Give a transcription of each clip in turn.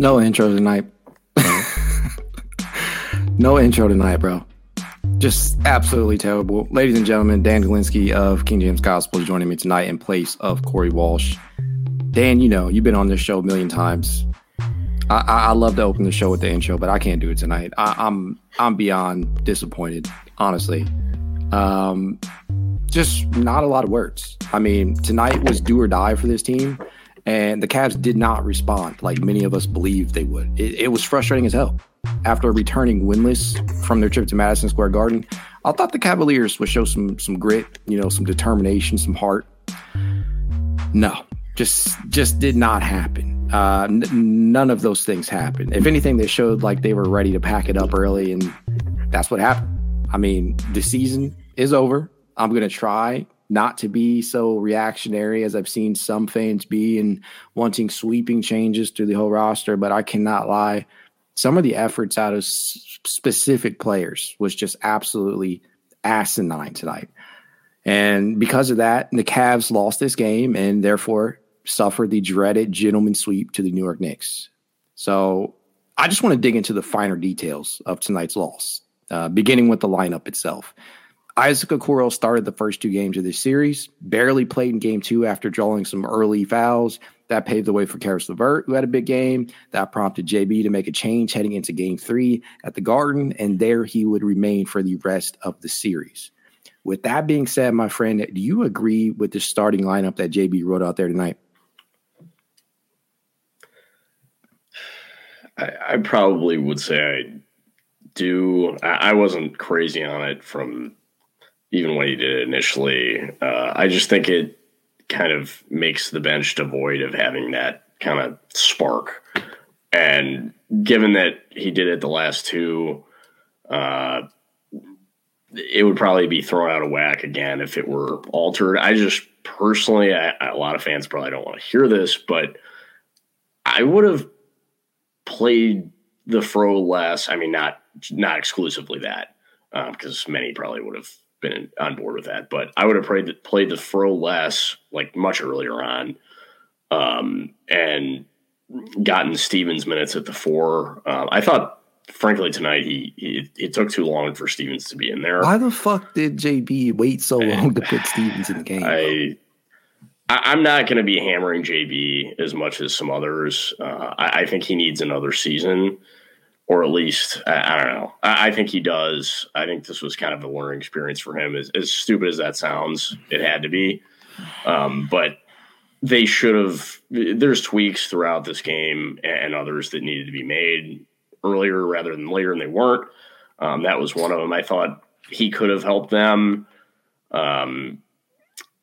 No intro tonight. no intro tonight, bro. Just absolutely terrible. Ladies and gentlemen, Dan Gilinsky of King James Gospel is joining me tonight in place of Corey Walsh. Dan, you know, you've been on this show a million times. I, I, love to open the show with the intro, but I can't do it tonight. I, I'm I'm beyond disappointed, honestly. Um, just not a lot of words. I mean, tonight was do or die for this team, and the Cavs did not respond like many of us believed they would. It, it was frustrating as hell. After returning winless from their trip to Madison Square Garden, I thought the Cavaliers would show some some grit, you know, some determination, some heart. No, just just did not happen. Uh, n- none of those things happened. If anything, they showed like they were ready to pack it up early, and that's what happened. I mean, the season is over. I'm to try not to be so reactionary as I've seen some fans be and wanting sweeping changes to the whole roster, but I cannot lie. Some of the efforts out of s- specific players was just absolutely asinine tonight. And because of that, the Cavs lost this game and therefore suffered the dreaded gentleman sweep to the New York Knicks. So I just want to dig into the finer details of tonight's loss, uh, beginning with the lineup itself. Isaac Okoro started the first two games of this series, barely played in game two after drawing some early fouls. That paved the way for Caris LeVert, who had a big game. That prompted JB to make a change heading into game three at the Garden, and there he would remain for the rest of the series. With that being said, my friend, do you agree with the starting lineup that JB wrote out there tonight? I, I probably would say I do. I, I wasn't crazy on it from even when he did it initially. Uh, I just think it kind of makes the bench devoid of having that kind of spark. And given that he did it the last two, uh, it would probably be thrown out of whack again if it were altered. I just personally, I, a lot of fans probably don't want to hear this, but I would have played the fro less. I mean, not not exclusively that, because um, many probably would have been on board with that. But I would have played played the fro less, like much earlier on, um, and gotten Stevens minutes at the four. Um, I thought, frankly, tonight he, he, it took too long for Stevens to be in there. Why the fuck did JB wait so long to put Stevens in the game? I. I, am not going to be hammering JB as much as some others. Uh, I, I, think he needs another season or at least I, I don't know. I, I, think he does. I think this was kind of a learning experience for him. As, as stupid as that sounds, it had to be. Um, but they should have. There's tweaks throughout this game and others that needed to be made earlier rather than later, and they weren't. Um, that was one of them. I thought he could have helped them. Um,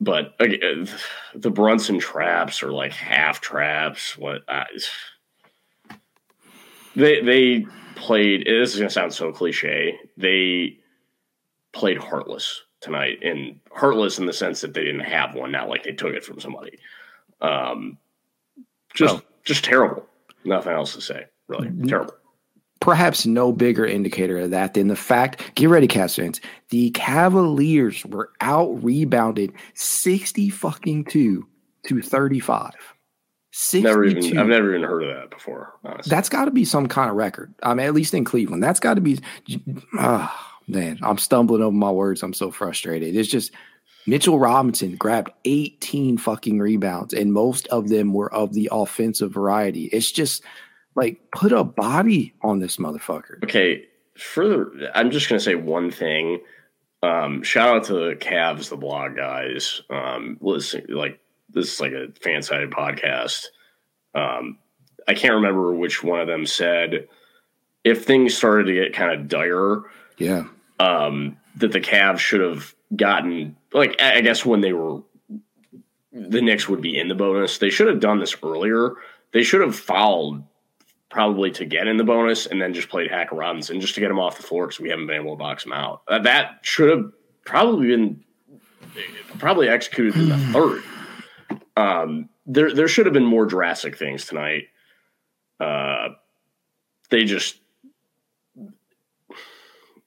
but uh, the Brunson traps are like half traps. What? They they played. This is going to sound so cliche. They played heartless tonight, and heartless in the sense that they didn't have one, not like they took it from somebody. Um, just just terrible. Nothing else to say. Really mm-hmm. terrible. Perhaps no bigger indicator of that than the fact. Get ready, Cavs fans. The Cavaliers were out rebounded sixty fucking two to thirty five. Never even I've never even heard of that before. Honestly. That's got to be some kind of record. I mean, at least in Cleveland, that's got to be. Oh, man, I'm stumbling over my words. I'm so frustrated. It's just Mitchell Robinson grabbed 18 fucking rebounds, and most of them were of the offensive variety. It's just like put a body on this motherfucker. Okay, further, I'm just gonna say one thing. Um, shout out to the Cavs, the blog guys. Um, listen, like this is like a fan sided podcast. Um, I can't remember which one of them said if things started to get kind of dire, yeah, um, that the Cavs should have gotten like I guess when they were the Knicks would be in the bonus. They should have done this earlier. They should have fouled probably to get in the bonus and then just played Hacker Robinson just to get him off the floor because we haven't been able to box him out. That should have probably been probably executed in the third. Um, there there should have been more drastic things tonight. Uh, they just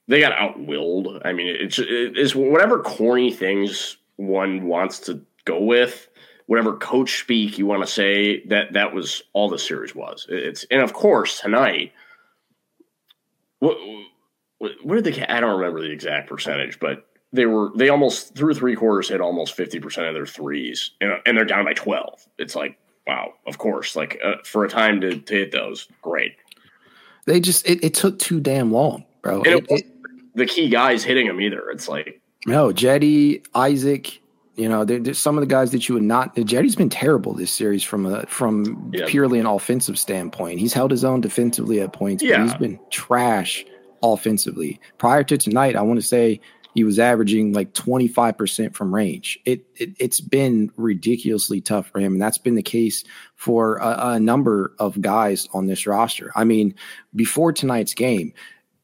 they got outwilled. I mean, it's it's whatever corny things one wants to go with. whatever coach speak you want to say. That that was all the series was. It's and of course tonight. What what did they? I don't remember the exact percentage, but they were they almost through three quarters hit almost fifty percent of their threes, and, and they're down by twelve. It's like wow, of course, like uh, for a time to, to hit those, great. They just it, it took too damn long, bro. It, it, the key guys hitting them either. It's like no Cedi, Isaac. You know, there's some of the guys that you would not. Cedi's been terrible this series from a from yeah. purely an offensive standpoint. He's held his own defensively at points, yeah. but he's been trash offensively. Prior to tonight, I want to say he was averaging like 25% from range. It, it has been ridiculously tough for him, and that's been the case for a, a number of guys on this roster. I mean, before tonight's game,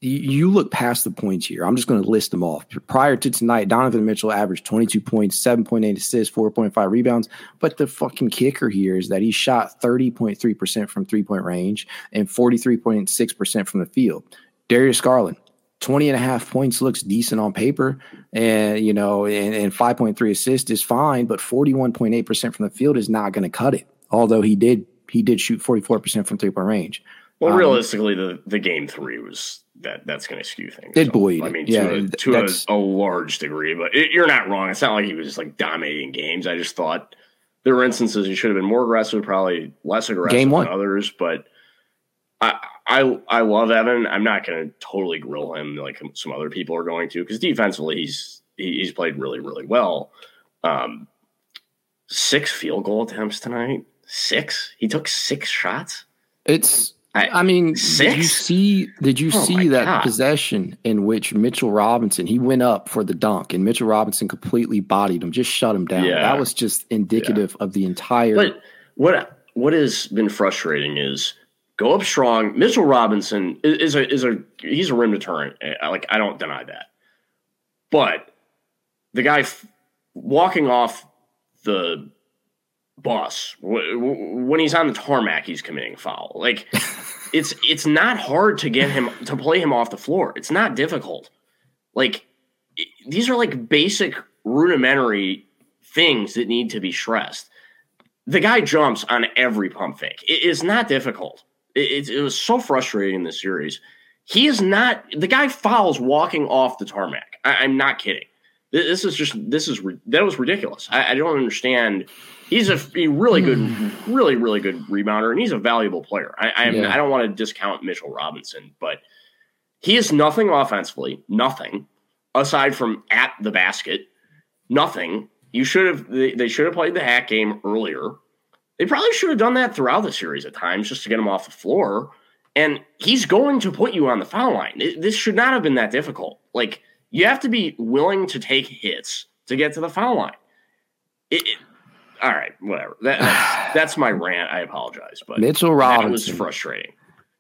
you look past the points here. I'm just going to list them off. Prior to tonight, Donovan Mitchell averaged 22 points, 7.8 assists, 4.5 rebounds. But the fucking kicker here is that he shot 30.3% from three point range and 43.6% from the field. Darius Garland, 20 and a half points looks decent on paper. And you know and, and 5.3 assists is fine but 41.8% from the field is not going to cut it. Although he did he did shoot 44% from three point range. Well um, realistically the the game three was that that's going to skew things. It so, buoyed i mean yeah, to, a, to a, a, large degree but it, you're not wrong. It's not like he was just like dominating games. I just thought there were instances he should have been more aggressive probably less aggressive game one. than others but I, I I love Evan. I'm not going to totally grill him like some other people are going to because defensively he's he's played really really well. Um, six field goal attempts tonight. Six. He took six shots. It's. I, I mean, six? did you see? Did you oh see that God. possession in which Mitchell Robinson he went up for the dunk and Mitchell Robinson completely bodied him, just shut him down. Yeah. That was just indicative yeah. of the entire. But what what has been frustrating is go up strong. Mitchell Robinson is, a is a he's a rim deterrent. Eh, like I don't deny that, but the guy f- walking off the bus w- when he's on the tarmac, he's committing foul. Like it's it's not hard to get him to play him off the floor. It's not difficult. Like these are like basic rudimentary things that need to be stressed. The guy jumps on every pump fake. It is not difficult. It, it, was so frustrating in this series. He is not the guy fouls walking off the tarmac. I, am not kidding. This is just this is that was ridiculous. I, I don't understand. He's a, a, really good, hmm. really really good rebounder, and he's a valuable player. I I, yeah. I don't want to discount Mitchell Robinson, but he is nothing offensively, nothing aside from at the basket, nothing. You should have they, they should have played the hack game earlier. They probably should have done that throughout the series at times just to get him off the floor. And he's going to put you on the foul line. This should not have been that difficult. Like, you have to be willing to take hits to get to the foul line. It, it, all right, whatever. That, that's, that's, my rant. I apologize, but Mitchell Robinson was frustrating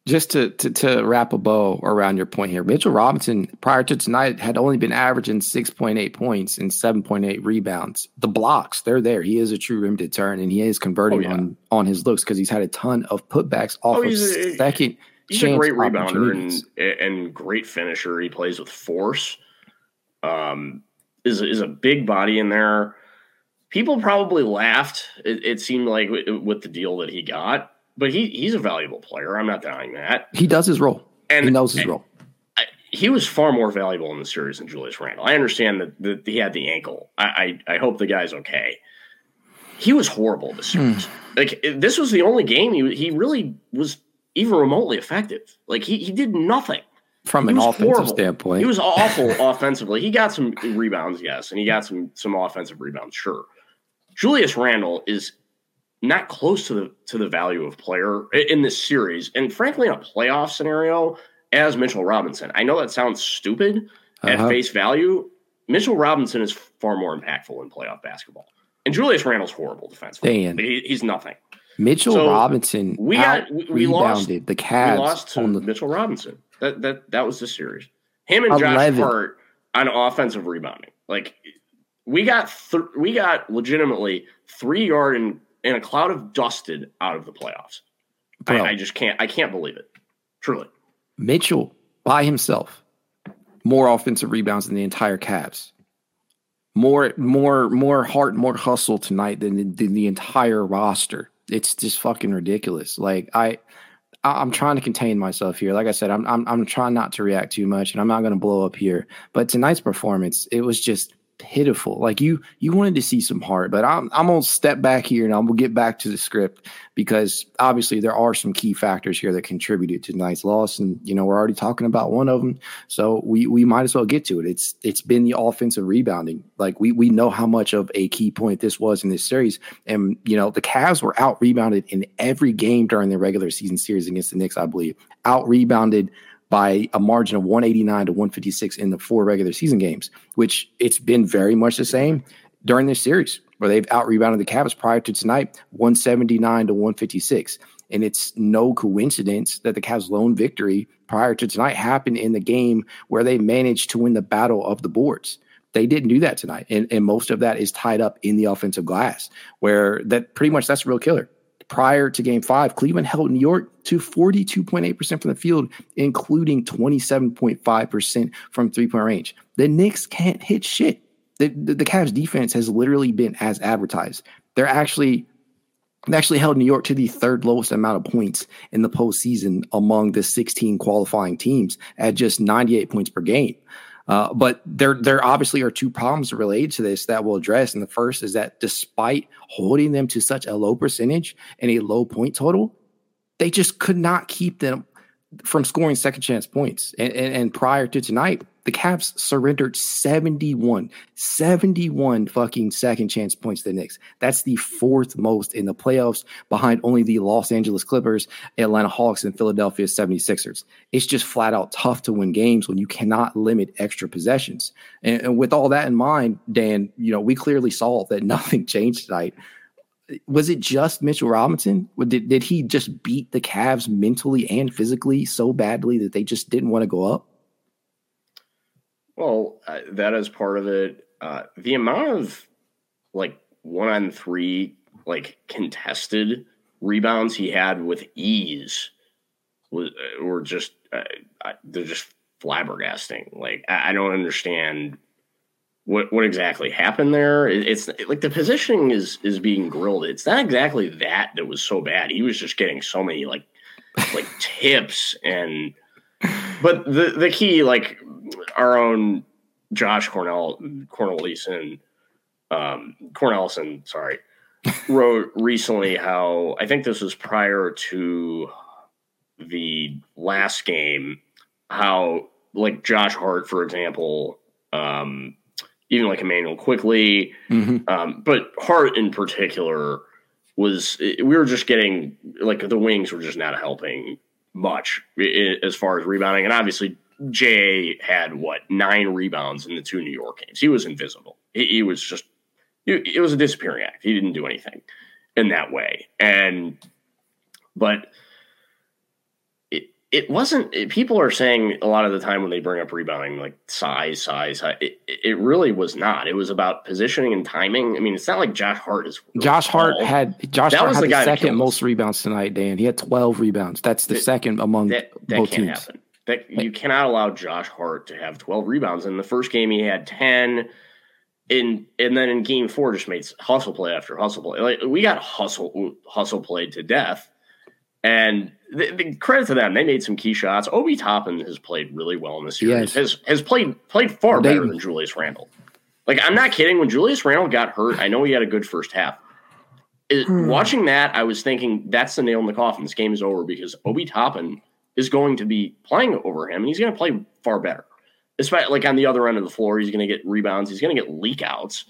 just to, to, to wrap a bow around your point here, Mitchell Robinson prior to tonight had only been averaging six point eight points and seven point eight rebounds. The blocks, they're there. He is a true rim deterrent, and he is converting oh, yeah. on on his looks because he's had a ton of putbacks off oh, of a, second. He's a great rebounder and and great finisher. He plays with force. Um, is is a big body in there. People probably laughed. It, it seemed like with the deal that he got but he he's a valuable player. I'm not denying that. He does his role. And he knows his role. I, he was far more valuable in the series than Julius Randle. I understand that, that he had the ankle. I, I, I hope the guy's okay. He was horrible this hmm. series. Like this was the only game he he really was even remotely effective. Like he he did nothing from an offensive horrible. standpoint. He was awful offensively. He got some rebounds, yes, and he got some some offensive rebounds, sure. Julius Randle is not close to the to the value of player in this series, and frankly, in a playoff scenario, as Mitchell Robinson. I know that sounds stupid uh-huh. at face value. Mitchell Robinson is far more impactful in playoff basketball, and Julius Randle's horrible defensively. Dan, he, he's nothing. Mitchell so Robinson we got we, we lost the Cavs. We lost to the, Mitchell Robinson. That that that was the series. Him and 11. Josh Hart on offensive rebounding. Like we got th- we got legitimately three yard and in a cloud of dusted out of the playoffs. I, I, just can't. I can't believe it. Truly, Mitchell by himself, more offensive rebounds than the entire Cavs. more more more heart, more hustle tonight than, than the entire roster. It's just fucking ridiculous. Like I I'm trying to contain myself here. Like I said, I'm I'm I'm trying not to react too much, and I'm not going to blow up here. But tonight's performance, it was just pitiful. Like you, you wanted to see some heart, but I'm, I'm gonna step back here and I'm gonna get back to the script because obviously there are some key factors here that contributed to tonight's loss, and you know we're already talking about one of them, so we we might as well get to it. It's it's been the offensive rebounding. Like we we know how much of a key point this was in this series, and you know the Cavs were out rebounded in every game during the regular season series against the Knicks. I believe out rebounded by a margin of 189 to 156 in the four regular season games, which it's been very much the same during this series where they've out rebounded the Cavs prior to tonight, 179 to 156. And it's no coincidence that the Cavs' lone victory prior to tonight happened in the game where they managed to win the battle of the boards. They didn't do that tonight. And, and most of that is tied up in the offensive glass, where that pretty much that's a real killer prior to game five, Cleveland held New York to 42.8% from the field, including 27.5% from three point range. The Knicks can't hit shit. The, the, the Cavs defense has literally been as advertised. They're actually they actually held New York to the third lowest amount of points in the postseason among the 16 qualifying teams at just 98 points per game. Uh, but there, there obviously are two problems related to this that we'll address. And the first is that despite holding them to such a low percentage and a low point total, they just could not keep them from scoring second chance points. And, and, and, prior to tonight, the Cavs surrendered 71, 71 fucking second chance points to the Knicks. That's the fourth most in the playoffs behind only the Los Angeles Clippers, Atlanta Hawks, and Philadelphia 76ers. It's just flat out tough to win games when you cannot limit extra possessions. And, and with all that in mind, Dan, you know, we clearly saw that nothing changed tonight was it just Mitchell Robinson? Did, did he just beat the Cavs mentally and physically so badly that they just didn't want to go up? Well, uh, that is part of it. Uh, the amount of like one on three, like contested rebounds he had with ease was uh, were just uh, they're just flabbergasting. Like I, I don't understand what what exactly happened there. it's like the positioning is is being grilled. It's not exactly that that was so bad. He was just getting so many like like tips and but the the key like our own Josh Cornell Cornelison um Cornelison, sorry, wrote recently how I think this was prior to the last game how like Josh Hart for example um even like Immanuel Quickley, mm-hmm. um, but Hart in particular was we were just getting like the wings were just not helping much as far as rebounding, and obviously Jay had what nine rebounds in the two New York games. He was invisible. He, he was just it was a disappearing act. He didn't do anything in that way, and but it it wasn't people are saying a lot of the time when they bring up rebounding like size size it, it really was not it was about positioning and timing i mean it's not like josh hart is josh hart had josh that hart was had the, the second most rebounds tonight dan he had 12 rebounds that's the that, second among that, that both can't teams. happen that you cannot allow josh hart to have 12 rebounds in the first game he had 10 in and then in game four just made hustle play after hustle play like we got hustle hustle played to death and the, the, credit to them, they made some key shots. Obi Toppin has played really well in this series. Yes. Has has played played far they, better than Julius Randle. Like I'm not kidding. When Julius Randle got hurt, I know he had a good first half. It, hmm. Watching that, I was thinking that's the nail in the coffin. This game is over because Obi Toppin is going to be playing over him, and he's going to play far better. Especially like on the other end of the floor, he's going to get rebounds. He's going to get leak outs.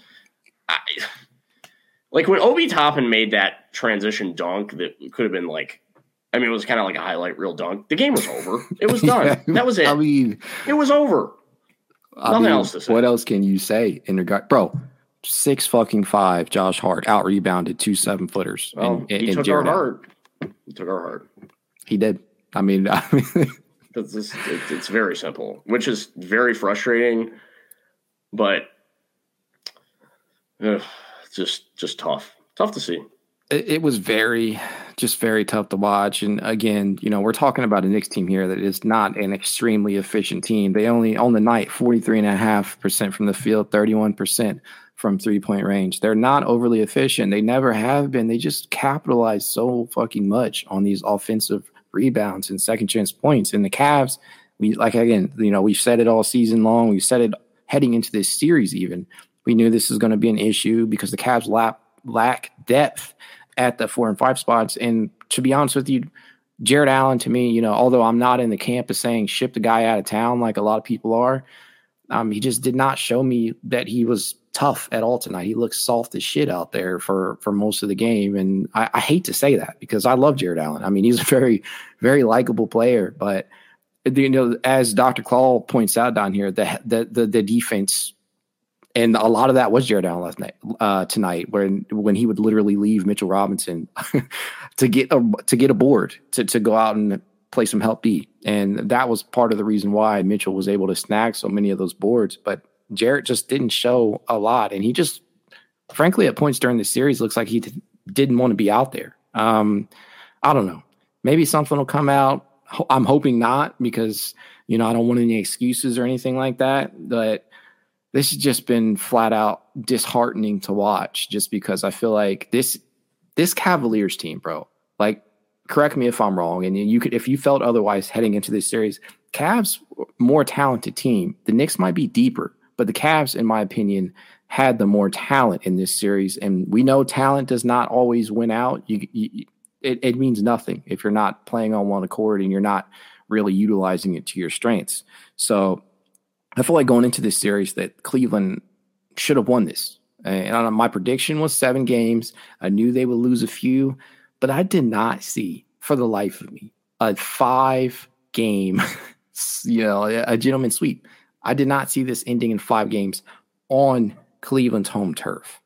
I, like when Obi Toppin made that transition dunk that could have been like I mean, it was kind of like a highlight reel dunk. The game was over. It was done. yeah, that was it. I mean, it was over. I Nothing mean, else to say. What else can you say in regard, bro? Six fucking five. Josh Hart out rebounded two seven footers. Oh, in, he in took Jared our heart. He took our heart. He did. I mean, I mean it's, it's very simple, which is very frustrating, but ugh, just just tough, tough to see. It, it was very just very tough to watch. And again, you know, we're talking about a Knicks team here that is not an extremely efficient team. They only on the night 43.5% from the field, 31% from three point range. They're not overly efficient. They never have been. They just capitalize so fucking much on these offensive rebounds and second chance points. And the Cavs, we like again, you know, we've said it all season long. We've said it heading into this series, even. We knew this was going to be an issue because the Cavs lack, lack depth at the four and five spots. And to be honest with you, Jarrett Allen, to me, you know, although I'm not in the camp of saying ship the guy out of town like a lot of people are, um, he just did not show me that he was tough at all tonight. He looks soft as shit out there for for most of the game, and I, I hate to say that because I love Jarrett Allen. I mean, he's a very very likable player, but you know, as Dr. Claw points out down here, the the the, the defense. And a lot of that was Jarrett Allen last night, uh, tonight, when when he would literally leave Mitchell Robinson to get a to get a board to to go out and play some help D, and that was part of the reason why Mitchell was able to snag so many of those boards. But Jarrett just didn't show a lot, and he just, frankly, at points during the series, looks like he t- didn't want to be out there. Um, I don't know. Maybe something will come out. I'm hoping not because you know I don't want any excuses or anything like that. But this has just been flat out disheartening to watch, just because I feel like this this Cavaliers team, bro. Like, correct me if I'm wrong, and you could if you felt otherwise heading into this series. Cavs more talented team. The Knicks might be deeper, but the Cavs, in my opinion, had the more talent in this series. And we know talent does not always win out. You, you it, it means nothing if you're not playing on one accord and you're not really utilizing it to your strengths. So I feel like going into this series that Cleveland should have won this. And my prediction was seven games. I knew they would lose a few, but I did not see for the life of me a five game, you know, a gentleman sweep. I did not see this ending in five games on Cleveland's home turf.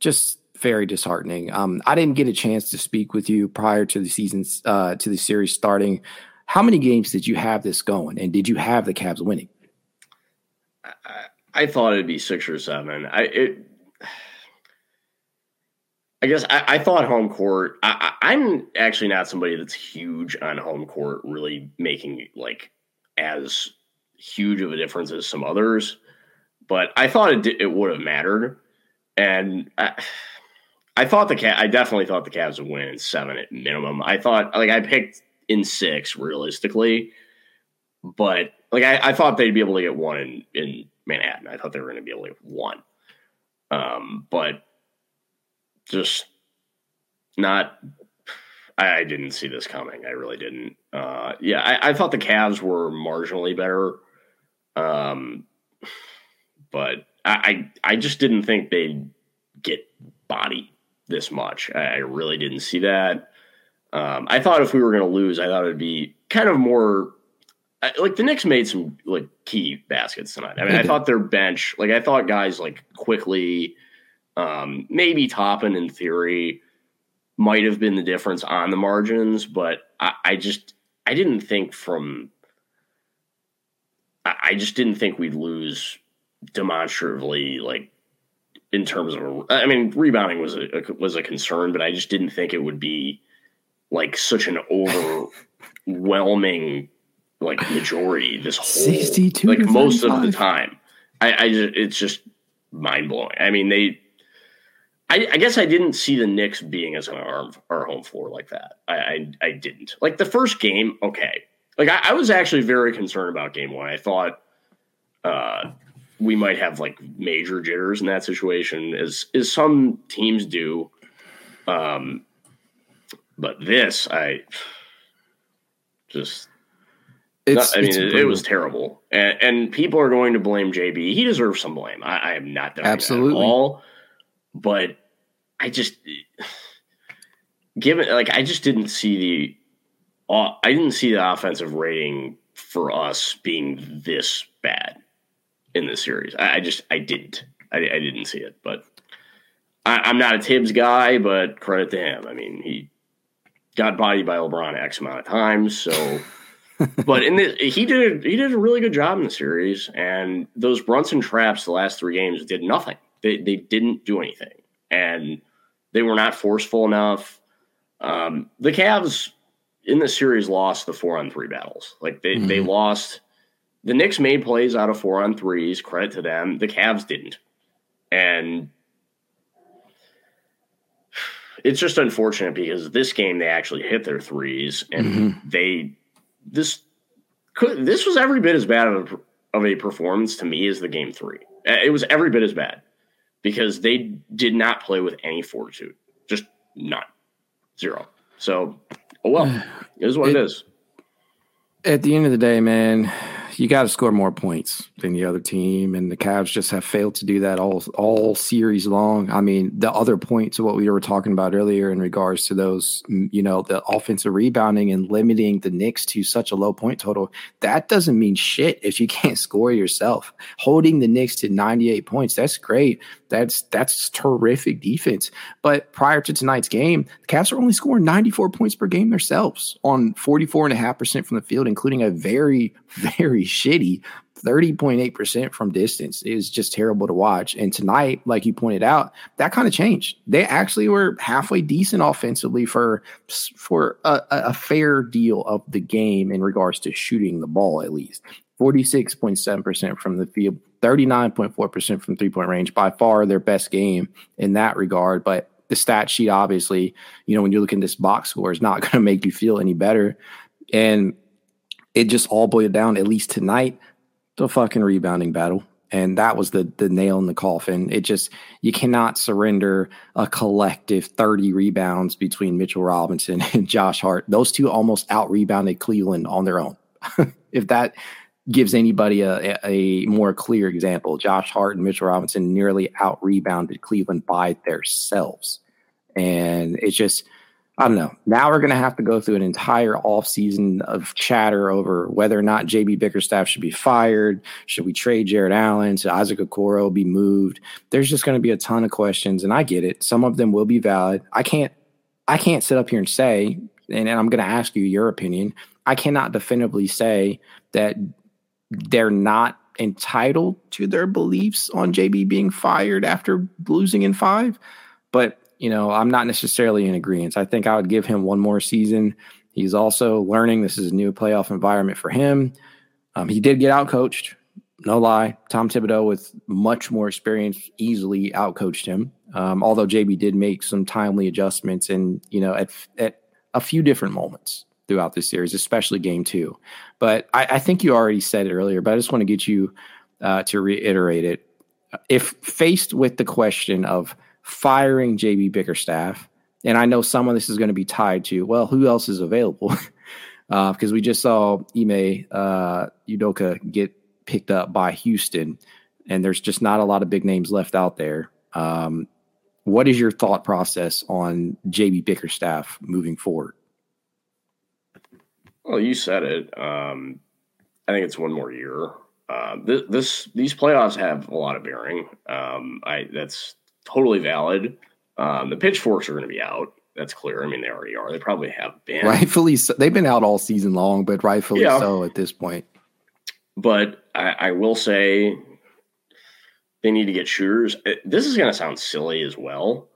Just very disheartening. Um, I didn't get a chance to speak with you prior to the season's uh, to the series starting. How many games did you have this going, and did you have the Cavs winning? I, I thought it'd be six or seven. I it. I guess I, I thought home court. I, I'm actually not somebody that's huge on home court, really making like as huge of a difference as some others, but I thought it it would have mattered, and I, I thought the cat. I definitely thought the Cavs would win in seven at minimum. I thought like I picked in six realistically, but like I, I thought they'd be able to get one in in Manhattan. I thought they were going to be able to get one, um, but just not I, I, didn't see this coming. I really didn't. Uh, yeah, I, I, thought the Cavs were marginally better. Um, but I, I, I just didn't think they'd get body this much. I, I really didn't see that. Um, I thought if we were going to lose, I thought it'd be kind of more like the Knicks made some like key baskets tonight. I mean, I thought their bench, like I thought guys like Quickley, um, maybe Toppin in theory might have been the difference on the margins, but I, I just I didn't think from I just didn't think we'd lose demonstratively, like in terms of. I mean, rebounding was a, was a concern, but I just didn't think it would be like such an overwhelming like majority. This whole sixty-two, like most of the time. I, I just it's just mind blowing. I mean, they. I, I, guess I didn't see the Knicks being as an our, our home floor like that. I, I, I didn't like the first game. Okay, like I, I, was actually very concerned about game one. I thought uh, we might have like major jitters in that situation, as as some teams do. Um, but this, I just. Not, I mean, it, it, was terrible, and, and, people are going to blame JB. He deserves some blame. I, I am not absolutely all, but I just given like I just didn't see the I didn't see the offensive rating for us being this bad in this series. I, I just I didn't. I, I, didn't see it, but I, am not a Thibs guy. But credit to him. I mean, he got bodied by LeBron X amount of times. So, but in the he did he did a really good job in the series. And those Brunson traps the last three games did nothing. They they didn't do anything, and they were not forceful enough. Um, the Cavs in the series lost the four on three battles. Like they, mm-hmm. they lost. The Knicks made plays out of four on threes. Credit to them. The Cavs didn't, and it's just unfortunate because this game they actually hit their threes and mm-hmm. they this could this was every bit as bad of a, of a performance to me as the game three. It was every bit as bad because they did not play with any fortitude, just none, zero. So, well, mm. it is what it, it is. At the end of the day, man, you got to score more points than the other team, and the Cavs just have failed to do that all all series long. I mean, the other point to what we were talking about earlier in regards to those, you know, the offensive rebounding and limiting the Knicks to such a low point total, that doesn't mean shit if you can't score yourself. Holding the Knicks to 98 points, that's great. That's that's terrific defense. But prior to tonight's game, the Cavs are only scoring 94 points per game themselves on 44.5% from the field, including a very, very shitty 30.8% from distance. It was just terrible to watch. And tonight, like you pointed out, that kind of changed. They actually were halfway decent offensively for for a, a fair deal of the game in regards to shooting the ball, at least. 46.7% from the field, 39.4% from three point range, by far their best game in that regard. But the stat sheet, obviously, you know, when you look at this box score, is not going to make you feel any better. And it just all boiled down, at least tonight, the fucking rebounding battle. And that was the the nail in the coffin. It just you cannot surrender a collective 30 rebounds between Mitchell Robinson and Josh Hart. Those two almost out rebounded Cleveland on their own. if that gives anybody a, a more clear example, Josh Hart and Mitchell Robinson nearly out rebounded Cleveland by themselves. And it's just I don't know. Now we're going to have to go through an entire offseason of chatter over whether or not JB Bickerstaff should be fired. Should we trade Jarrett Allen? Should Isaac Okoro be moved? There's just going to be a ton of questions, and I get it. Some of them will be valid. I can't, I can't sit up here and say, and, and I'm going to ask you your opinion. I cannot definitively say that they're not entitled to their beliefs on JB being fired after losing in five, but you know, I'm not necessarily in agreement. I think I would give him one more season. He's also learning. This is a new playoff environment for him. Um, he did get out coached, no lie. Tom Thibodeau, with much more experience, easily outcoached him. Um, although JB did make some timely adjustments, and you know, at at a few different moments throughout this series, especially game two. But I, I think you already said it earlier, but I just want to get you uh, to reiterate it. If faced with the question of firing JB Bickerstaff. And I know some of this is going to be tied to, well, who else is available? Because uh, we just saw Ime uh, Udoka get picked up by Houston, and there's just not a lot of big names left out there. Um, what is your thought process on JB Bickerstaff moving forward? Well, you said it. Um, I think it's one more year. Uh, this, this, these playoffs have a lot of bearing. Um, I that's totally valid. Um, the pitchforks are going to be out. That's clear. I mean, they already are. They probably have been. Rightfully so. They've been out all season long, but rightfully yeah. so at this point. But I, I will say they need to get shooters. Uh, this is going to sound silly as well.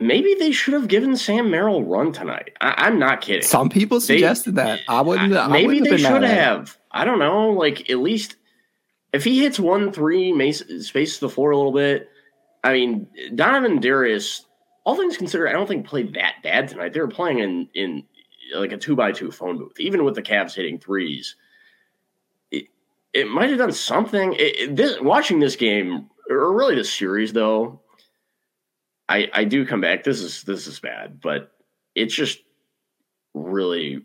Maybe they should have given Sam Merrill run tonight. I, am not kidding. Some people suggested they, that. I wouldn't. I, maybe wouldn't they should have. I don't know. Like at least if he hits one three, spaces the floor a little bit. I mean, Donovan Darius, all things considered, I don't think played that bad tonight. They were playing in in like a two by two phone booth, even with the Cavs hitting threes. It, it might have done something. It, it, this, watching this game, or really this series, though, I I do come back. This is this is bad, but it's just really.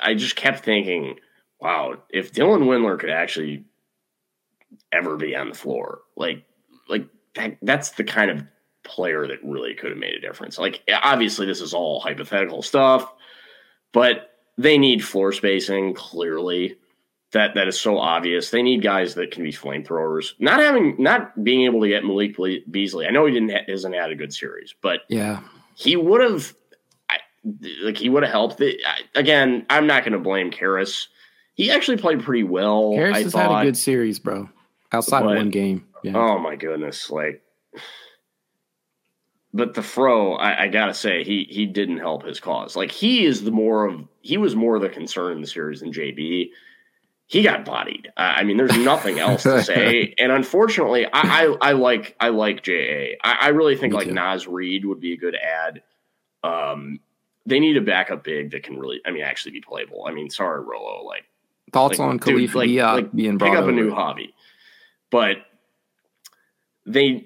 I just kept thinking, wow, if Dylan Windler could actually ever be on the floor. Like, like that, that's the kind of player that really could have made a difference. Like, obviously, this is all hypothetical stuff, but they need floor spacing. Clearly, that that is so obvious. They need guys that can be flamethrowers. Not having, not being able to get Malik Beasley. I know he didn't hasn't had a good series, but yeah, he would have. Like he would have helped. Again, I'm not going to blame Caris. He actually played pretty well. Caris has thought. had a good series, bro outside but, of one game. Yeah. Oh my goodness! Like but the fro, I, I, gotta say, he he didn't help his cause. Like he is the more of he was more the concern in the series than JB. He got bodied. I mean, there's nothing else to say. And unfortunately, I, I, I like I like JA. I, I really think Me like too. Naz Reid would be a good ad. Um, they need a backup big that can really, I mean, actually be playable. I mean, sorry, Rolo, like thoughts like, on Khalifa like, like being pick up over. a new hobby, but they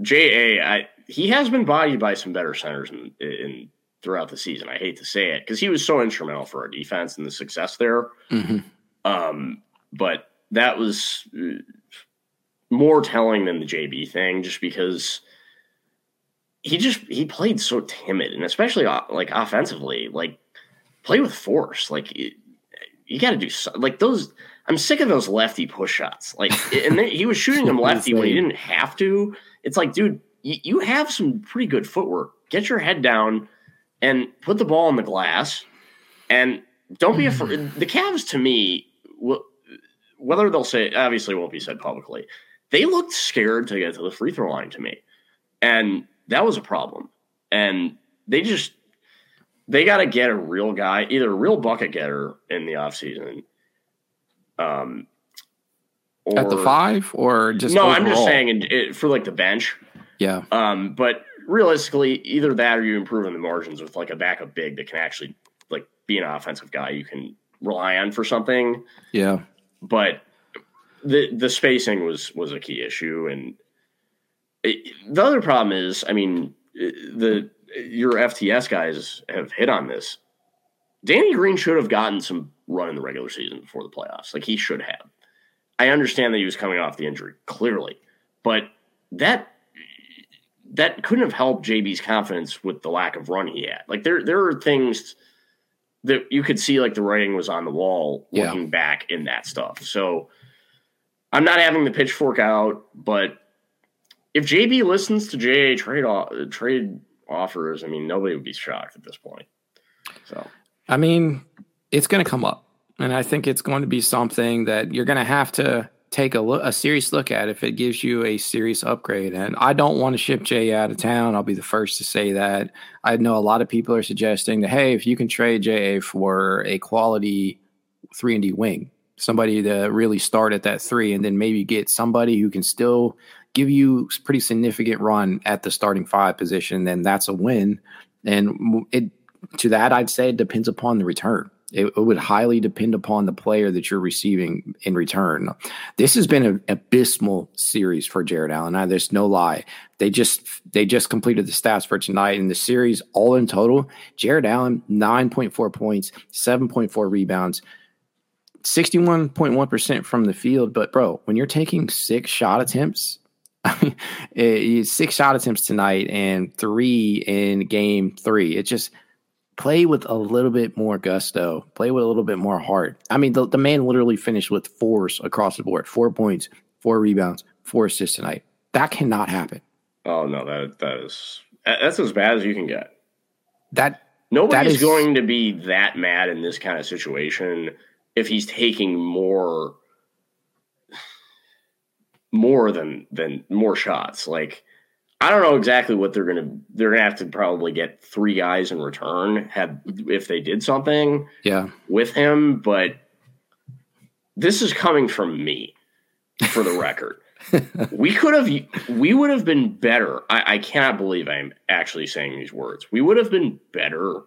JA, I he has been bodied by some better centers in, in throughout the season. I hate to say it because he was so instrumental for our defense and the success there. Mm-hmm. Um, but that was uh, more telling than the JB thing, just because he just he played so timid, and especially uh, like offensively, like play with force. Like it, you got to do so, like those. I'm sick of those lefty push shots. Like, and they, he was shooting them lefty when he didn't have to. It's like, dude, you, you have some pretty good footwork. Get your head down and put the ball in the glass, and don't be afraid. The Cavs, to me, whether they'll say, obviously, won't be said publicly. They looked scared to get to the free throw line to me, and that was a problem. And they just they got to get a real guy, either a real bucket getter in the offseason. Um, or, at the five or just no, overall? I'm just saying it, for like the bench. Yeah. Um, but realistically, either that or you improve on the margins with like a backup big that can actually like be an offensive guy you can rely on for something. Yeah. But the the spacing was was a key issue, and it, the other problem is, I mean, the your FTS guys have hit on this. Danny Green should have gotten some run in the regular season before the playoffs. Like he should have. I understand that he was coming off the injury, clearly, but that that couldn't have helped JB's confidence with the lack of run he had. Like there there are things that you could see like the writing was on the wall looking yeah. back in that stuff. So I'm not having the pitchfork out, but if JB listens to JA trade off, trade offers, I mean, nobody would be shocked at this point. So, I mean, it's going to come up, and I think it's going to be something that you're going to have to take a look, a serious look at if it gives you a serious upgrade. And I don't want to ship Jay out of town. I'll be the first to say that. I know a lot of people are suggesting that hey, if you can trade Jay for a quality three and D wing, somebody to really start at that three, and then maybe get somebody who can still give you pretty significant run at the starting five position, then that's a win. And it to that, I'd say it depends upon the return. It, it, would highly depend upon the player that you're receiving in return. This has been an abysmal series for Jarrett Allen. There's no lie. They just they just completed the stats for tonight in the series. All in total, Jarrett Allen nine point four points, seven point four rebounds. 61.1% from the field. But, bro, when you're taking six shot attempts I mean, eh, six shot attempts tonight and three in game three. It just play with a little bit more gusto, play with a little bit more heart. I mean, the, the man literally finished with fours across the board four points, four rebounds, four assists tonight. That cannot happen. Oh, no, that, that is, that's as bad as you can get. That, Nobody's that is, going to be that mad in this kind of situation if he's taking more more than than more shots. Like I don't know exactly what they're gonna they're gonna have to probably get three guys in return had if they did something yeah with him, but this is coming from me for the record. we could have we would have been better. I, I cannot believe I'm actually saying these words. We would have been better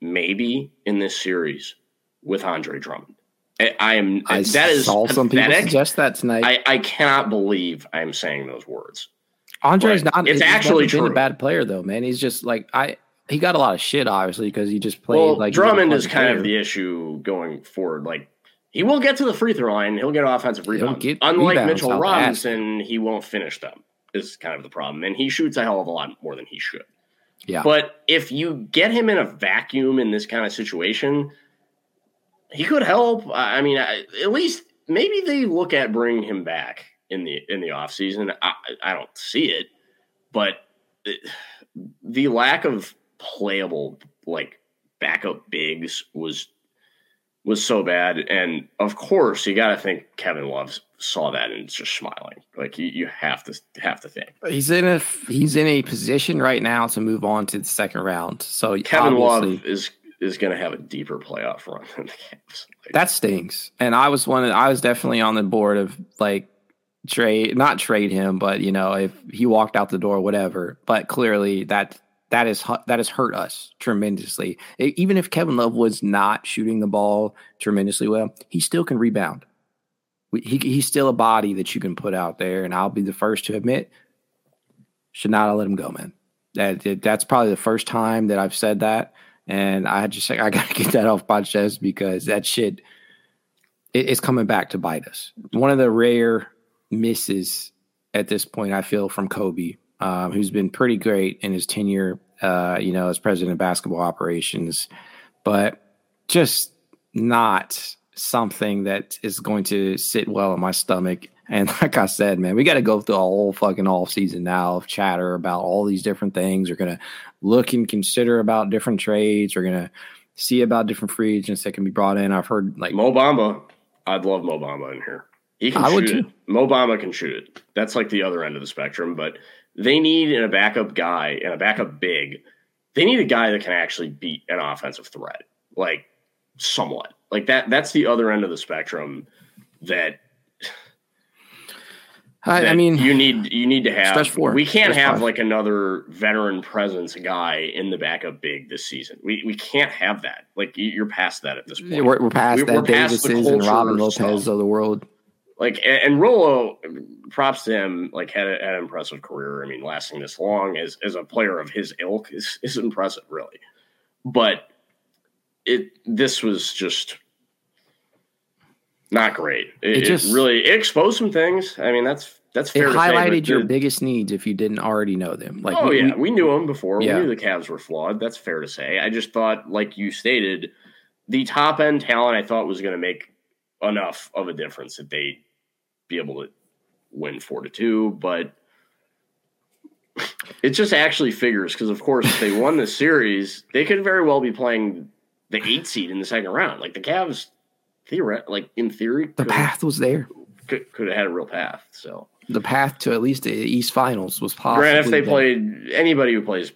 maybe in this series with Andre Drummond. I am. I that is saw some people suggest that tonight. I, I cannot believe I'm saying those words. Andre's but not. It's actually been a bad player though, man. He's just like I. He got a lot of shit, obviously, because he just played well, like Drummond is kind player. of the issue going forward. Like he will get to the free throw line. He'll get offensive rebounds. Unlike Mitchell Robinson, he won't finish them. Is kind of the problem, and he shoots a hell of a lot more than he should. Yeah. But if you get him in a vacuum in this kind of situation, he could help. I mean, at least maybe they look at bringing him back in the in the off season. I, I don't see it, but the lack of playable like backup bigs was was so bad. And of course, you got to think Kevin Love saw that and just smiling. Like you, you have to have to think he's in a he's in a position right now to move on to the second round. So Kevin Love is is going to have a deeper playoff run than the Cavs. Like, that stings. And I was one. Of, I was definitely on the board of like trade, not trade him, but you know if he walked out the door, whatever. But clearly that that is that has hurt us tremendously. Even if Kevin Love was not shooting the ball tremendously well, he still can rebound. He, he's still a body that you can put out there, and I'll be the first to admit, should not have let him go, man. That that's probably the first time that I've said that, and I just say, I gotta get that off my chest because that shit it, it's coming back to bite us. One of the rare misses at this point I feel from Koby, um, who's been pretty great in his tenure uh, you know, as president of basketball operations, but just not something that is going to sit well in my stomach. And like I said, man, we got to go through a whole fucking off season now of chatter about all these different things. We're gonna look and consider about different trades. We're gonna see about different free agents that can be brought in. I've heard like Mo Bamba. I'd love Mo Bamba in here. He can I shoot it. Mo Bamba can shoot it. That's like the other end of the spectrum, but they need in a backup guy and a backup big. They need a guy that can actually beat an offensive threat, like somewhat. Like that. That's the other end of the spectrum. That. I, that I mean, you need you need to have. Four, we can't have five. like another veteran presence guy in the backup big this season. We we can't have that. Like you're past that at this point. We're, we're past we, that. We're past Davises and Robin Lopez stuff. of the world like and, Rolo, props to him. Like had, a, had an impressive career. I mean, lasting this long as as a player of his ilk is is impressive, really. But it this was just not great. It, it just it really it exposed some things. I mean, that's that's fair. It highlighted say, your biggest needs if you didn't already know them. Like, oh we, yeah, we knew them before. Yeah. We knew the Cavs were flawed. That's fair to say. I just thought, like you stated, the top end talent I thought was going to make enough of a difference that they be able to win four to two, but it just actually figures because, of course, if they won the series, they could very well be playing the eight seed in the second round. Like the Cavs, theoret- like in theory, the path was there. Could, could have had a real path. So the path to at least the East Finals was possible. Grant, if they there. played anybody who plays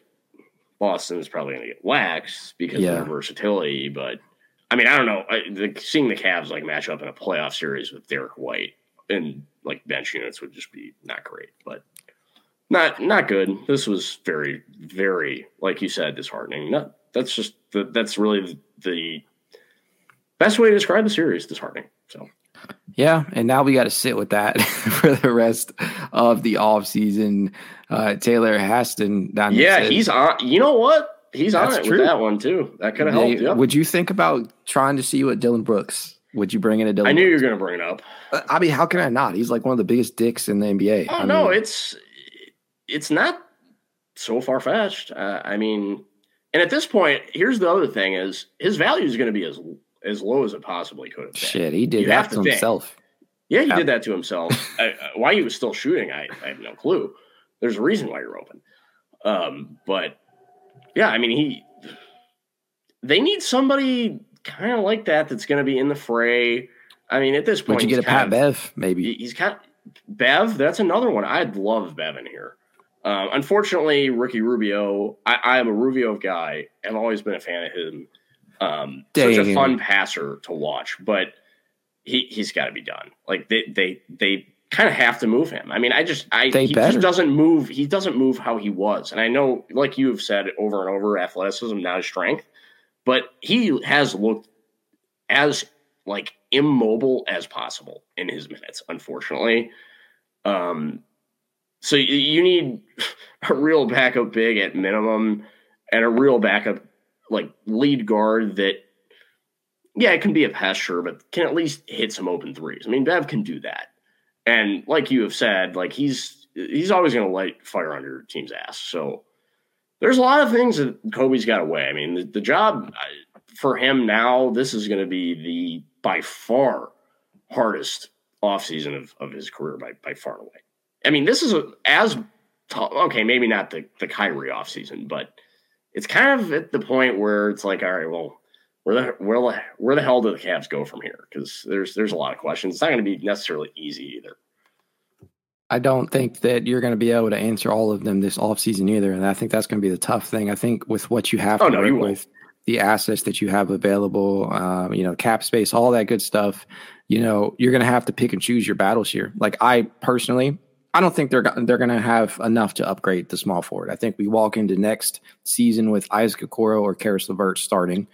Boston is probably going to get waxed because yeah. of their versatility. But I mean, I don't know. I, the, seeing the Cavs like match up in a playoff series with Derrick White and like bench units would just be not great, but not not good. This was very very like you said disheartening. Not that's just the, that's really the best way to describe the series. Disheartening. So. Yeah, and now we got to sit with that for the rest of the off season. Uh, Taylor Haston. down yeah, he's on. You know what? He's on it true. with that one too. That could have helped. Yep. Would you think about trying to see what Dillon Brooks would you bring in a Dillon? I knew you were going to bring it up. Uh, I mean, how can I not? He's like one of the biggest dicks in the NBA. Oh I no, it's it's not so far fetched. Uh, I mean, and at this point, here's the other thing: is his value is going to be as as low as it possibly could have been. Shit, he did you that to, to himself. Yeah, he yeah. did that to himself. I, uh, why he was still shooting, I, I, have no clue. There's a reason why you're open. Um, but yeah, I mean, he. They need somebody kind of like that that's going to be in the fray. I mean, at this point, Would you get a Pat of, Bev? Maybe he's kind of, Bev. That's another one. I'd love Bev in here. Um, unfortunately, Ricky Rubio. I, I, am a Rubio guy. I've always been a fan of him. Um, such a fun passer to watch, but he he's got to be done. Like they they they kind of have to move him. I mean, I just I they he better. just doesn't move. He doesn't move how he was, and I know, like you have said over and over, athleticism not his strength but he has looked as like immobile as possible in his minutes, unfortunately. Um, so you need a real backup big at minimum and a real backup like lead guard that yeah, it can be a pass sure, but can at least hit some open threes. I mean, Bev can do that. And like you have said, like he's he's always going to light fire under your team's ass. So there's a lot of things that Koby's got away. I mean, the, the job for him now, this is going to be the by far hardest offseason of, of his career by, by far and away. I mean, this is a, as okay, maybe not the, the Kyrie offseason, but it's kind of at the point where it's like, all right, well, where the where where the hell do the Cavs go from here? Because there's there's a lot of questions. It's not going to be necessarily easy either. I don't think that you're going to be able to answer all of them this offseason either. And I think that's going to be the tough thing. I think with what you have Oh, to no, work with, the assets that you have available, um, you know, cap space, all that good stuff, you know, you're going to have to pick and choose your battles here. Like I personally, I don't think they're they're going to have enough to upgrade the small forward. I think we walk into next season with Isaac Okoro or Caris LeVert starting.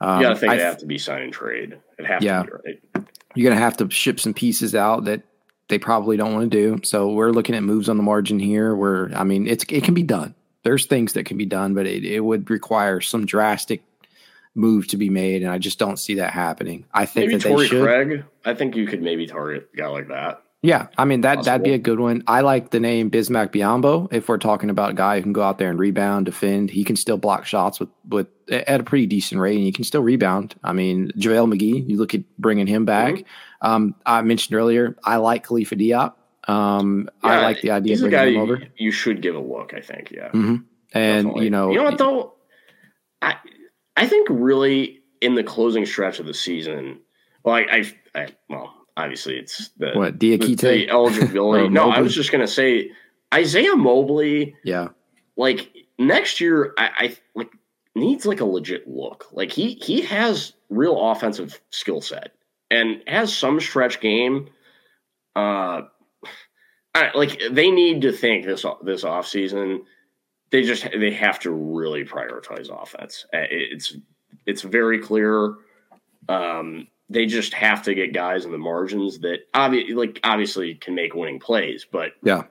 Um, You got to think I they have to be sign and trade. It has Yeah. to be right. you're going to have to ship some pieces out that they probably don't want to do. So we're looking at moves on the margin here. Where I mean, it's it can be done. There's things that can be done, but it, it would require some drastic move to be made, and I just don't see that happening. I think Maybe that they should. Craig. I think you could maybe target a guy like that. Yeah, I mean that that'd be a good one. I like the name Bismack Biyombo. If we're talking about a guy who can go out there and rebound, defend, he can still block shots with with at a pretty decent rate, and he can still rebound. I mean, JaVale McGee. You look at bringing him back. Mm-hmm. Um, I mentioned earlier, I like Khalifa Diop. Um, I like the idea of bringing guy him you, over, you should give a look. I think. Yeah. hmm and Definitely. you know, you know what though, I I think really in the closing stretch of the season, well, I, I, I well, obviously it's the what the, Diakite? the eligibility. Or no, I was just gonna say Isaiah Mobley, yeah, like next year, I, I like needs like a legit look. Like he he has real offensive skill set and has some stretch game. Uh, I, like they need to think this this offseason they just they have to really prioritize offense. Uh, It's it's very clear. Um, they just have to get guys in the margins that obviously like obviously can make winning plays, but yeah,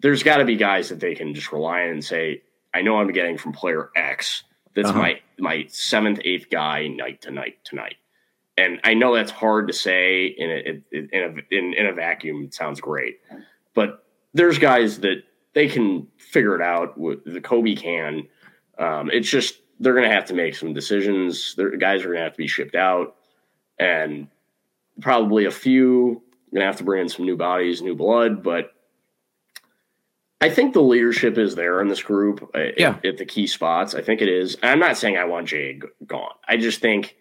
there's got to be guys that they can just rely on and say, I know I'm getting from player X. That's Uh-huh. my my seventh, eighth guy night to night tonight. And I know that's hard to say in a in a in, in a vacuum. It sounds great, but there's guys that they can figure it out. with- The Koby can. Um, it's just they're going to have to make some decisions. Their guys are going to have to be shipped out, and probably a few going to have to bring in some new bodies, new blood. But I think the leadership is there in this group uh, at, at the key spots. I think it is. I'm not saying I want Jay gone. I just think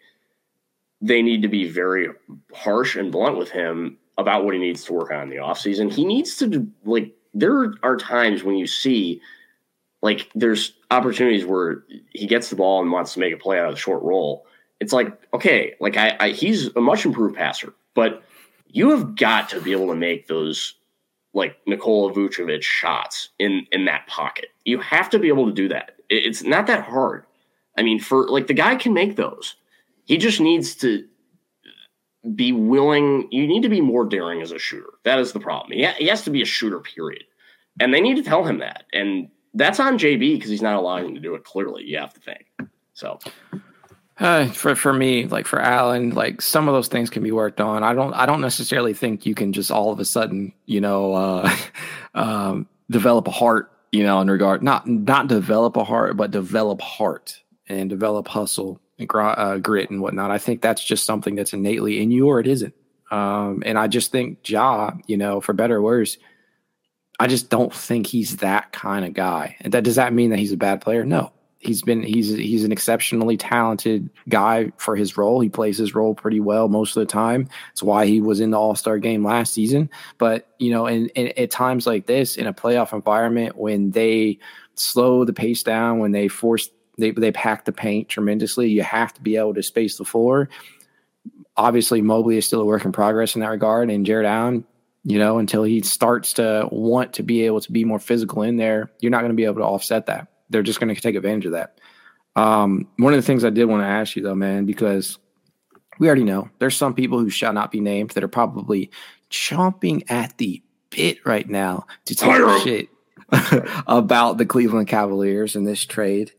they need to be very harsh and blunt with him about what he needs to work on in the offseason. He needs to like there are times when you see like there's opportunities where he gets the ball and wants to make a play out of the short roll. It's like, okay, like I, I he's a much improved passer, but you have got to be able to make those like Nikola Vucevic shots in in that pocket. You have to be able to do that. It's not that hard. I mean, for like the guy can make those. He just needs to be willing. You need to be more daring as a shooter. That is the problem. He, ha- he has to be a shooter, period. And they need to tell him that. And that's on JB because he's not allowing him to do it. Clearly, you have to think. So Uh, for for me, like for Allen, like some of those things can be worked on. I don't I don't necessarily think you can just all of a sudden, you know, uh, um, develop a heart, you know, in regard not not develop a heart, but develop heart and develop hustle uh, grit and whatnot. I think that's just something that's innately in you, or it isn't. Um, and I just think Ja, you know, for better or worse, I just don't think he's that kind of guy. And that does that mean that he's a bad player? No. He's been he's he's an exceptionally talented guy for his role. He plays his role pretty well most of the time. It's why he was in the All Star game last season. But you know, in, in at times like this, in a playoff environment, when they slow the pace down, when they force they they pack the paint tremendously, you have to be able to space the floor. Obviously, Mobley is still a work in progress in that regard, and Jarrett Allen you know, until he starts to want to be able to be more physical in there, you're not going to be able to offset that. They're just going to take advantage of that. Um, one of the things I did want to ask you though, man, because we already know there's some people who shall not be named that are probably chomping at the bit right now to talk shit about the Cleveland Cavaliers and this trade.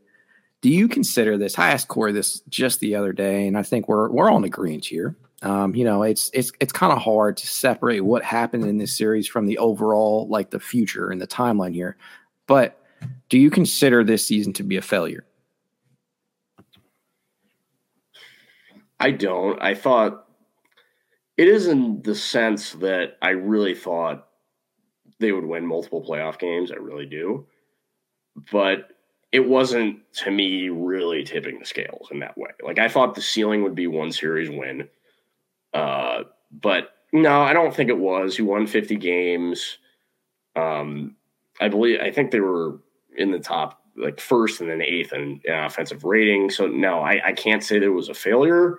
Do you consider this? I asked Corey this just the other day, and I think we're we're on agreement here. Um, you know, it's it's it's kind of hard to separate what happened in this series from the overall, like the future and the timeline here. But do you consider this season to be a failure? I don't. I thought it is in the sense that I really thought they would win multiple playoff games. I really do. But it wasn't to me really tipping the scales in that way. Like I thought the ceiling would be one series win. Uh, but no, I don't think it was. He won 50 games. Um, I believe I think they were in the top like first and then eighth in, in offensive rating. So no, I, I can't say there was a failure.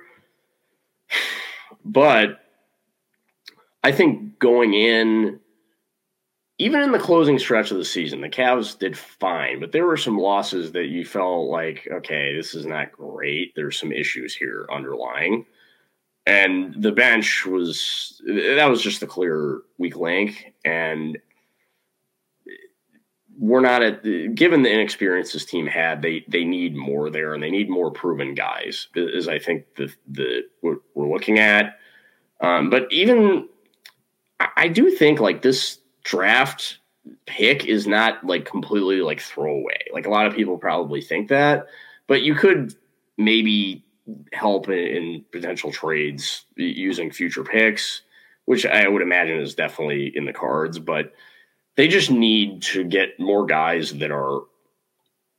But I think going in even in the closing stretch of the season, the Cavs did fine, but there were some losses that you felt like, okay, this is not great. There's some issues here underlying. And the bench was that was just a clear weak link. And we're not at given the inexperience this team had, they they need more there and they need more proven guys, is I think the the what we're looking at. Um, but even I do think like this draft pick is not like completely like throwaway. Like a lot of people probably think that, but you could maybe help in, in potential trades using future picks, which I would imagine is definitely in the cards. But they just need to get more guys that are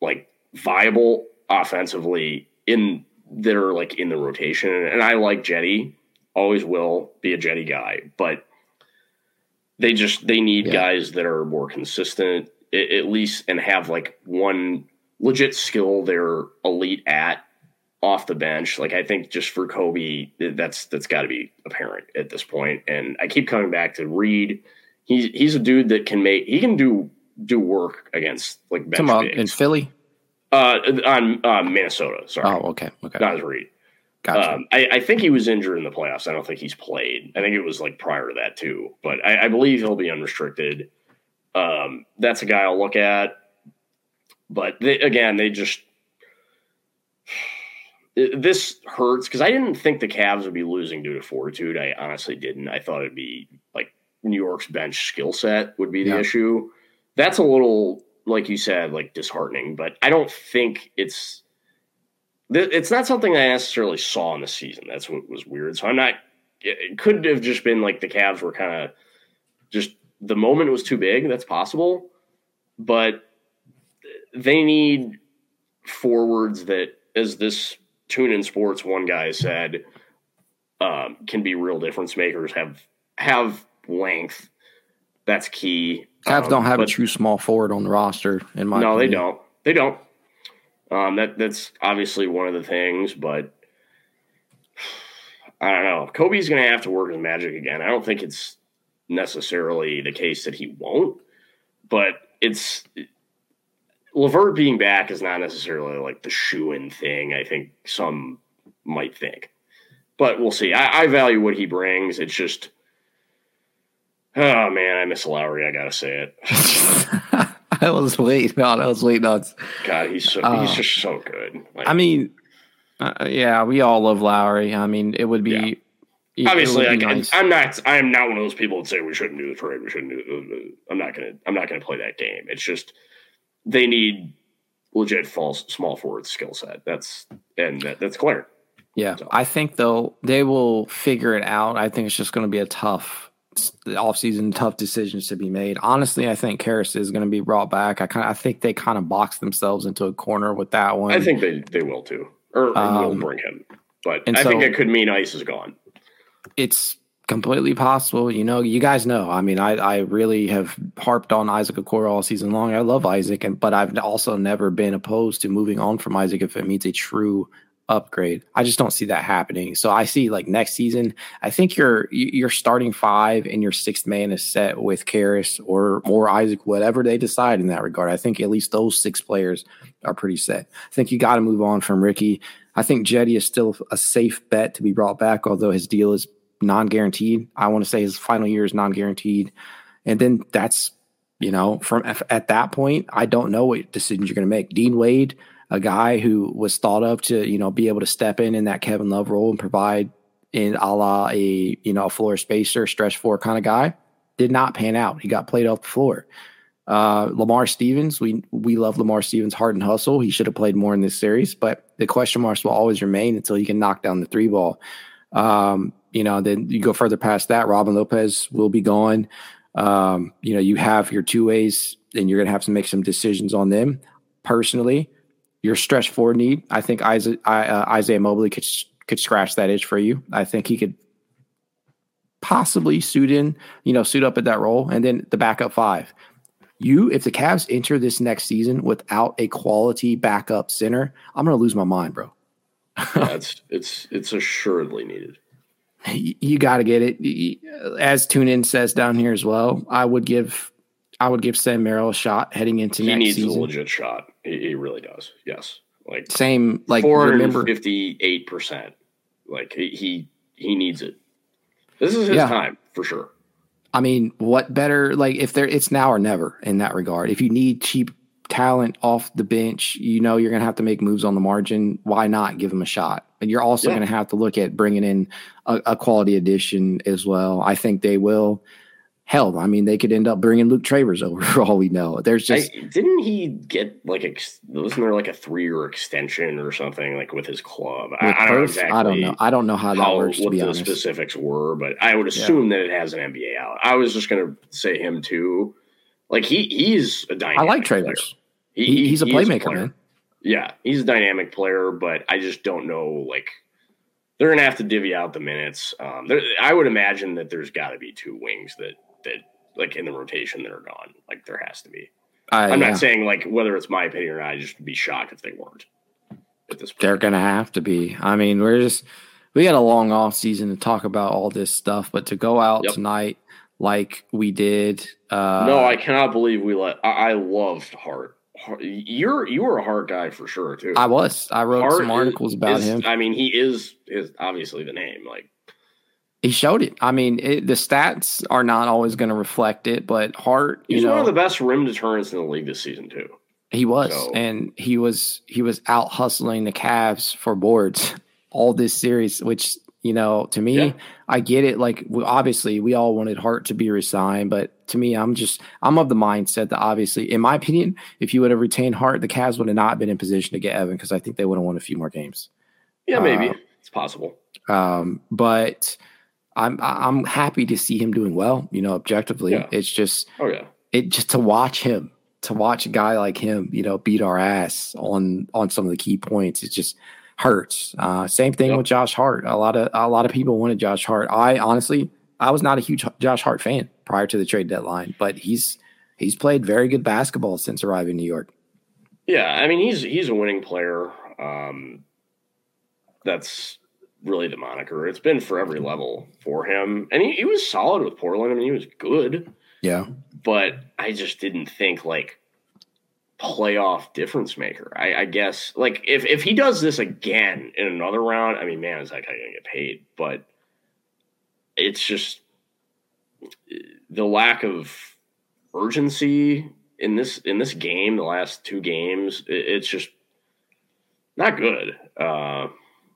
like viable offensively in that are like in the rotation. And I like Jetty, always will be a Jetty guy, but they just they need yeah. guys that are more consistent at least and have like one legit skill they're elite at off the bench. Like I think just for Koby, that's that's got to be apparent at this point. And I keep coming back to Reed. He's he's a dude that can make he can do do work against like bench Come in Philly. Uh, on uh, Minnesota. Sorry. Oh, okay, okay. Naz Reid. Gotcha. Um, I, I, think he was injured in the playoffs. I don't think he's played. I think it was like prior to that too. But I, I believe he'll be unrestricted. Um, that's a guy I'll look at. But they, again, they just this hurts because I didn't think the Cavs would be losing due to fortitude. I honestly didn't. I thought it'd be like New York's bench skill set would be the yeah. issue. That's a little, like you said, like disheartening. But I don't think it's it's not something I necessarily saw in the season. That's what was weird. So I'm not. It could have just been like the Cavs were kind of just the moment was too big. That's possible, but they need forwards that, as this tune in sports one guy said, um, can be real difference makers. Have have length. That's key. Cavs um, don't have but, a true small forward on the roster. In my no, opinion. they don't. They don't. Um, that that's obviously one of the things, but I don't know. Koby's going to have to work his magic again. I don't think it's necessarily the case that he won't, but it's LeVert being back is not necessarily like the shoe in thing. I think some might think, but we'll see. I, I value what he brings. It's just, oh man, I miss Lowry. I gotta say it. I was waiting on. I was waiting on. God, he's so uh, he's just so good. Like, I mean, uh, yeah, we all love Lowry. I mean, it would be. Yeah. Obviously, I, nice. I'm not. I am not one of those people that say we shouldn't do the trade. We shouldn't do. I'm not gonna. I'm not gonna play that game. It's just they need legit false small forward skill set. That's and that, that's clear. Yeah, so. I think they'll they will figure it out. I think it's just going to be a tough offseason tough decisions to be made. Honestly, I think Caris is going to be brought back. I kind of I think they kind of boxed themselves into a corner with that one. I think they they will too, or um, will bring him. But I so think it could mean Ice is gone. It's completely possible. You know, you guys know. I mean, I I really have harped on Isaac Okoro all season long. I love Isaac, and but I've also never been opposed to moving on from Isaac if it means a true upgrade. I just don't see that happening. So I see like next season, I think your your starting five and your sixth man is set with Caris or or Isaac, whatever they decide in that regard. I think at least those six players are pretty set. I think you got to move on from Ricky. I think Jetty is still a safe bet to be brought back, although his deal is non-guaranteed. I want to say his final year is non-guaranteed, and then that's you know from at that point, I don't know what decisions you're going to make. Dean Wade a guy who was thought of to, you know, be able to step in in that Kevin Love role and provide in a la a, you know, a floor spacer, stretch four kind of guy, did not pan out. He got played off the floor. Uh, Lamar Stevens, we we love Lamar Stevens' heart and hustle. He should have played more in this series, but the question marks will always remain until he can knock down the three ball. Um, you know, then you go further past that. Robin Lopez will be gone. Um, you know, you have your two ways, and you're going to have to make some decisions on them. personally, your stretch forward need. I think Isaiah, uh, Isaiah Mobley could could scratch that itch for you. I think he could possibly suit in, you know, suit up at that role, and then the backup five. You, if the Cavs enter this next season without a quality backup center, I'm going to lose my mind, bro. It's it's it's assuredly needed. You, got to get it. As Tune In says down here as well, I would give I would give Sam Merrill a shot heading into he next needs season. a legit shot. He, he really does. Yes, like Same, like four hundred remember, fifty eight percent. Like he, he he needs it. This is his Yeah. time for sure. I mean, what better? Like, if there, it's now or never in that regard. If you need cheap talent off the bench, you know you're going to have to make moves on the margin. Why not give them a shot? And you're also Yeah. going to have to look at bringing in a, a quality addition as well. I think they will. Hell, I mean, they could end up bringing Luke Travers over for all we know. There's just I, didn't he get like ex, wasn't there like a three year extension or something like with his club? I, with I don't know Perth, exactly. I don't know. I don't know how that how works. To what be the honest, specifics were, but I would assume that it has an NBA out. I was just gonna say him too. Like he he's a dynamic. I like. Travers. He- He, he- he's a playmaker, man. Yeah, he's a dynamic player, but I just don't know. Like they're gonna have to divvy out the minutes. Um, there, I would imagine that there's got to be two wings that that like in the rotation that are gone. Like there has to be. I, I'm yeah. not saying like whether it's my opinion or not. I just would be shocked if they weren't at this point. They're gonna have to be. I mean, we're just we had a long off season to talk about all this stuff, but to go out Yep. tonight like we did, uh, no, I cannot believe we let. I, I loved Hart. You're you were a hard guy for sure too. I was. I wrote some articles is- about is- him. I mean, he is is obviously the name. Like He showed it. I mean, it, the stats are not always going to reflect it, but Hart, you he's know, one of the best rim deterrents in the league this season too. he was, so- and he was he was out hustling the Cavs for boards all this series, which you know, to me, Yeah. I get it. Like, we, obviously, we all wanted Hart to be resigned, but to me, I'm just I'm of the mindset that obviously, in my opinion, if you would have retained Hart, the Cavs would have not been in position to get Evan because I think they would have won a few more games. Yeah, maybe Uh, it's possible. Um, but I'm I'm happy to see him doing well. You know, objectively, Yeah. it's just Oh yeah, it just to watch him to watch a guy like him you know beat our ass on on some of the key points It's just hurts uh same thing Yep. with josh hart a lot of a lot of people wanted josh hart i honestly i was not a huge josh hart fan prior to the trade deadline but he's he's played very good basketball since arriving in new york yeah. I mean, he's he's a winning player. Um, that's really the moniker. It's been for every level for him, and he, he was solid with Portland. I mean, he was good. yeah but I just didn't think like playoff difference maker. I, I guess like if if he does this again in another round, I mean, man, is that guy gonna get paid? But it's just the lack of urgency in this in this game. The last two games, it, it's just not good. Uh,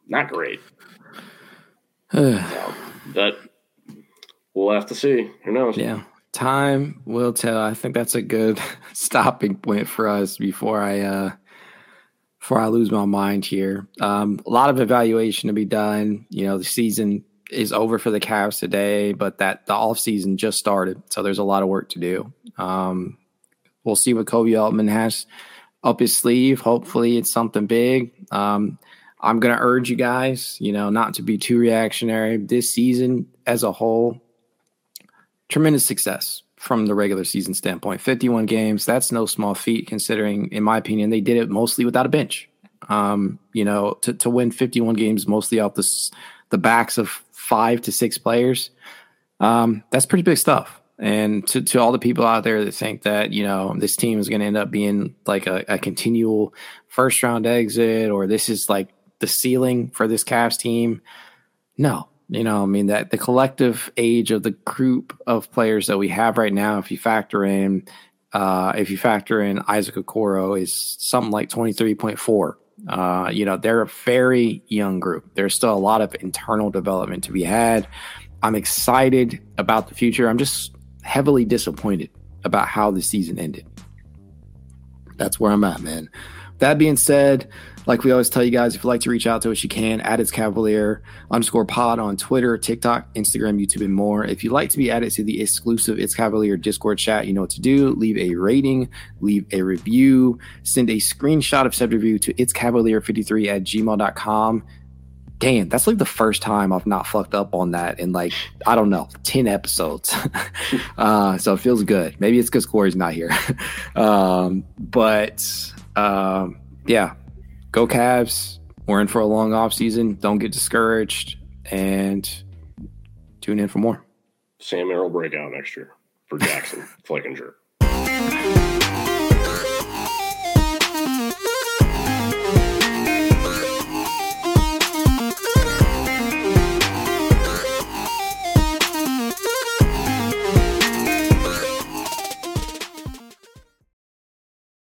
not great. So, but we'll have to see. Who knows? yeah time will tell. I think that's a good stopping point for us before i uh before i lose my mind here. Um a lot of evaluation to be done. You know the season is over for the Cavs today but that the off season just started so there's a lot of work to do. Um we'll see what Koby Altman has up his sleeve. Hopefully it's something big. Um i'm gonna urge you guys you know not to be too reactionary. This season as a whole tremendous success from the regular season standpoint. 51 games, that's no small feat considering, in my opinion, they did it mostly without a bench. Um, you know, to, to win 51 games mostly off the, the backs of five to six players, um, that's pretty big stuff. And to, to all the people out there that think that, you know, this team is going to end up being like a, a continual first round exit or this is like the ceiling for this Cavs team, no, you know, I mean that the collective age of the group of players that we have right now, if you factor in, uh, if you factor in Isaac Okoro, is something like twenty three point four. Uh, you know, they're a very young group. There's still a lot of internal development to be had. I'm excited about the future. I'm just heavily disappointed about how the season ended. That's where I'm at, man. that being said, like we always tell you guys, if you'd like to reach out to us, you can at its Cavalier underscore pod on Twitter, TikTok, Instagram, YouTube, and more. If you'd like to be added to the exclusive It's Cavalier Discord chat, you know what to do. Leave a rating, leave a review, send a screenshot of said review to it's Cavalier53 at gmail.com. Damn, that's like the first time I've not fucked up on that in like, I don't know, 10 episodes. uh, so it feels good. Maybe it's because Corey's not here. um, but um, yeah, go Cavs. We're in for a long off season. Don't get discouraged and tune in for more. Sam Merrill breakout next year for Jackson Flickinger.